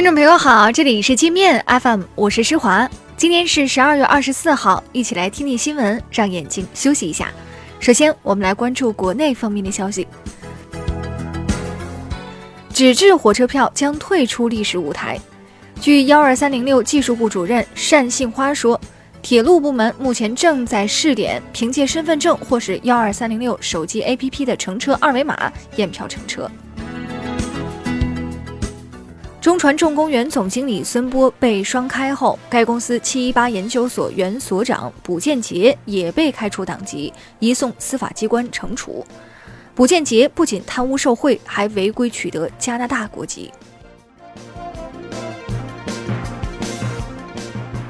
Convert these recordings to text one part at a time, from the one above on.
听众朋友好，这里是界面 FM，我是施华。今天是十二月二十四号，一起来听听新闻，让眼睛休息一下。首先，我们来关注国内方面的消息。纸质火车票将退出历史舞台。据幺二三零六技术部主任单杏花说，铁路部门目前正在试点凭借身份证或是幺二三零六手机 APP 的乘车二维码验票乘车。中船重工原总经理孙波被双开后，该公司七一八研究所原所长卜建杰也被开除党籍，移送司法机关惩处。卜建杰不仅贪污受贿，还违规取得加拿大国籍。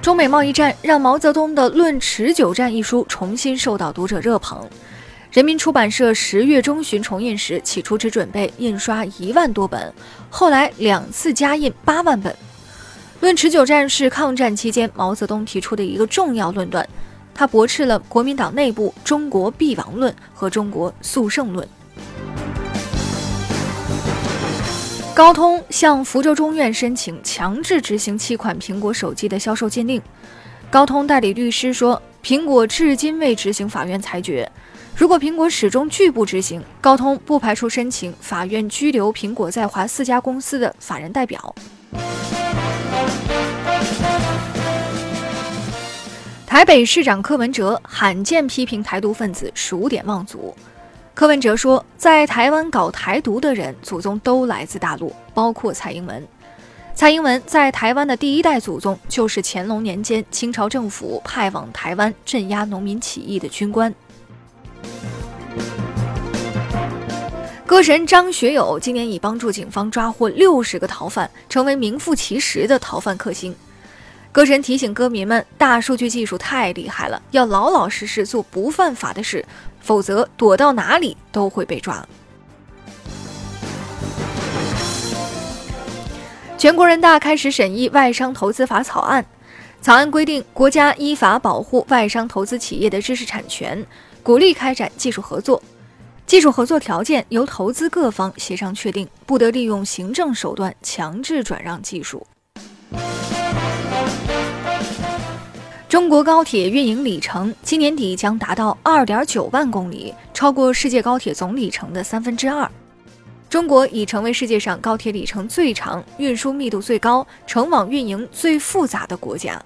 中美贸易战让毛泽东的《论持久战》一书重新受到读者热捧。人民出版社十月中旬重印时，起初只准备印刷一万多本，后来两次加印八万本。《论持久战》是抗战期间毛泽东提出的一个重要论断，他驳斥了国民党内部“中国必亡论”和“中国速胜论”。高通向福州中院申请强制执行七款苹果手机的销售鉴定。高通代理律师说，苹果至今未执行法院裁决。如果苹果始终拒不执行，高通不排除申请法院拘留苹果在华四家公司的法人代表。台北市长柯文哲罕见批评台独分子数典忘祖。柯文哲说，在台湾搞台独的人祖宗都来自大陆，包括蔡英文。蔡英文在台湾的第一代祖宗就是乾隆年间清朝政府派往台湾镇压农民起义的军官。歌神张学友今年已帮助警方抓获六十个逃犯，成为名副其实的逃犯克星。歌神提醒歌迷们，大数据技术太厉害了，要老老实实做不犯法的事，否则躲到哪里都会被抓。全国人大开始审议外商投资法草案，草案规定，国家依法保护外商投资企业的知识产权。鼓励开展技术合作，技术合作条件由投资各方协商确定，不得利用行政手段强制转让技术。中国高铁运营里程今年底将达到二点九万公里，超过世界高铁总里程的三分之二。中国已成为世界上高铁里程最长、运输密度最高、城网运营最复杂的国家。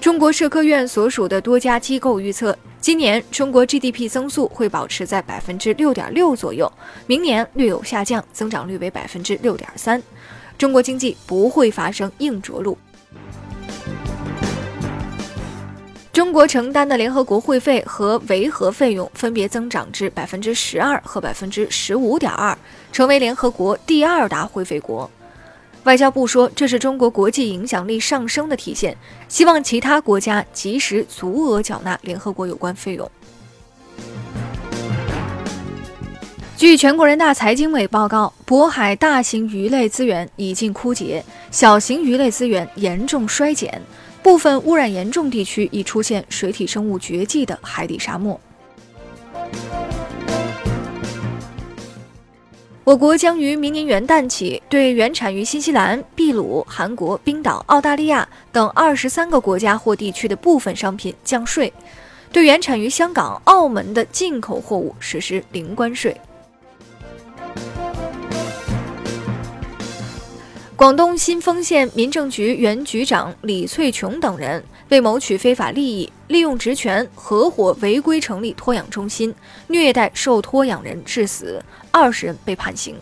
中国社科院所属的多家机构预测，今年中国 GDP 增速会保持在百分之六点六左右，明年略有下降，增长率为百分之六点三。中国经济不会发生硬着陆。中国承担的联合国会费和维和费用分别增长至百分之十二和百分之十五点二，成为联合国第二大会费国。外交部说，这是中国国际影响力上升的体现，希望其他国家及时足额缴纳联合国有关费用。据全国人大财经委报告，渤海大型鱼类资源已近枯竭，小型鱼类资源严重衰减，部分污染严重地区已出现水体生物绝迹的海底沙漠。我国将于明年元旦起对原产于新西兰、秘鲁、韩国、冰岛、澳大利亚等二十三个国家或地区的部分商品降税，对原产于香港、澳门的进口货物实施零关税。广东新丰县民政局原局长李翠琼等人为谋取非法利益，利用职权合伙违规成立托养中心，虐待受托养人致死。二十人被判刑，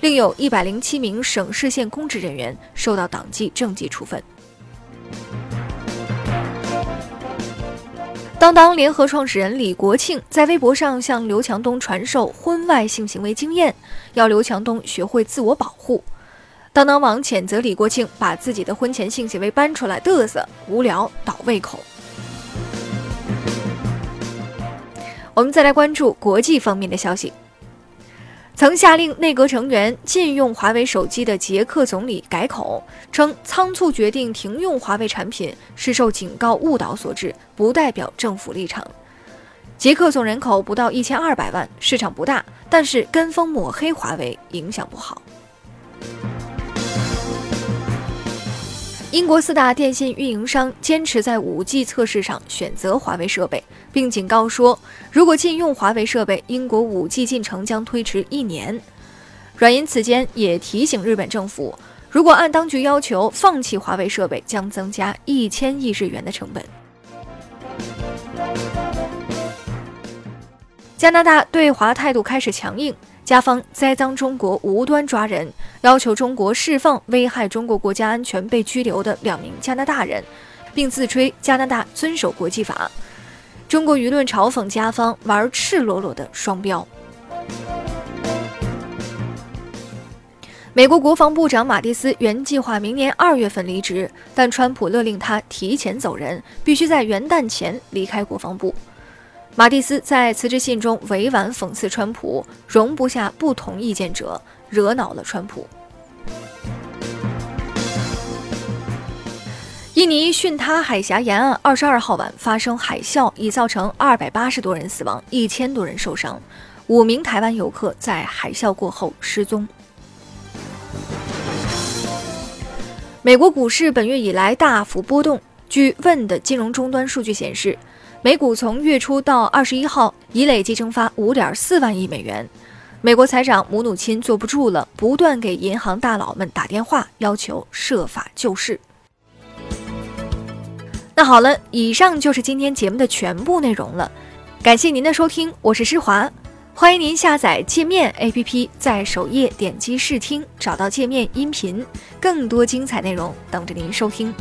另有一百零七名省市县公职人员受到党纪政纪处分。当当联合创始人李国庆在微博上向刘强东传授婚外性行为经验，要刘强东学会自我保护。当当网谴责李国庆把自己的婚前性行为搬出来嘚瑟，无聊倒胃口。我们再来关注国际方面的消息。曾下令内阁成员禁用华为手机的捷克总理改口称，仓促决定停用华为产品是受警告误导所致，不代表政府立场。捷克总人口不到一千二百万，市场不大，但是跟风抹黑华为影响不好。英国四大电信运营商坚持在 5G 测试上选择华为设备，并警告说，如果禁用华为设备，英国 5G 进程将推迟一年。软银此间也提醒日本政府，如果按当局要求放弃华为设备，将增加一千亿日元的成本。加拿大对华态度开始强硬。加方栽赃中国无端抓人，要求中国释放危害中国国家安全被拘留的两名加拿大人，并自吹加拿大遵守国际法。中国舆论嘲讽加方玩赤裸裸的双标。美国国防部长马蒂斯原计划明年二月份离职，但川普勒令他提前走人，必须在元旦前离开国防部。马蒂斯在辞职信中委婉讽刺川普容不下不同意见者，惹恼了川普。印尼巽他海峡沿岸二十二号晚发生海啸，已造成二百八十多人死亡，一千多人受伤，五名台湾游客在海啸过后失踪。美国股市本月以来大幅波动，据问的金融终端数据显示。美股从月初到二十一号已累计蒸发五点四万亿美元，美国财长姆努钦坐不住了，不断给银行大佬们打电话，要求设法救市。那好了，以上就是今天节目的全部内容了，感谢您的收听，我是施华，欢迎您下载界面 APP，在首页点击试听，找到界面音频，更多精彩内容等着您收听。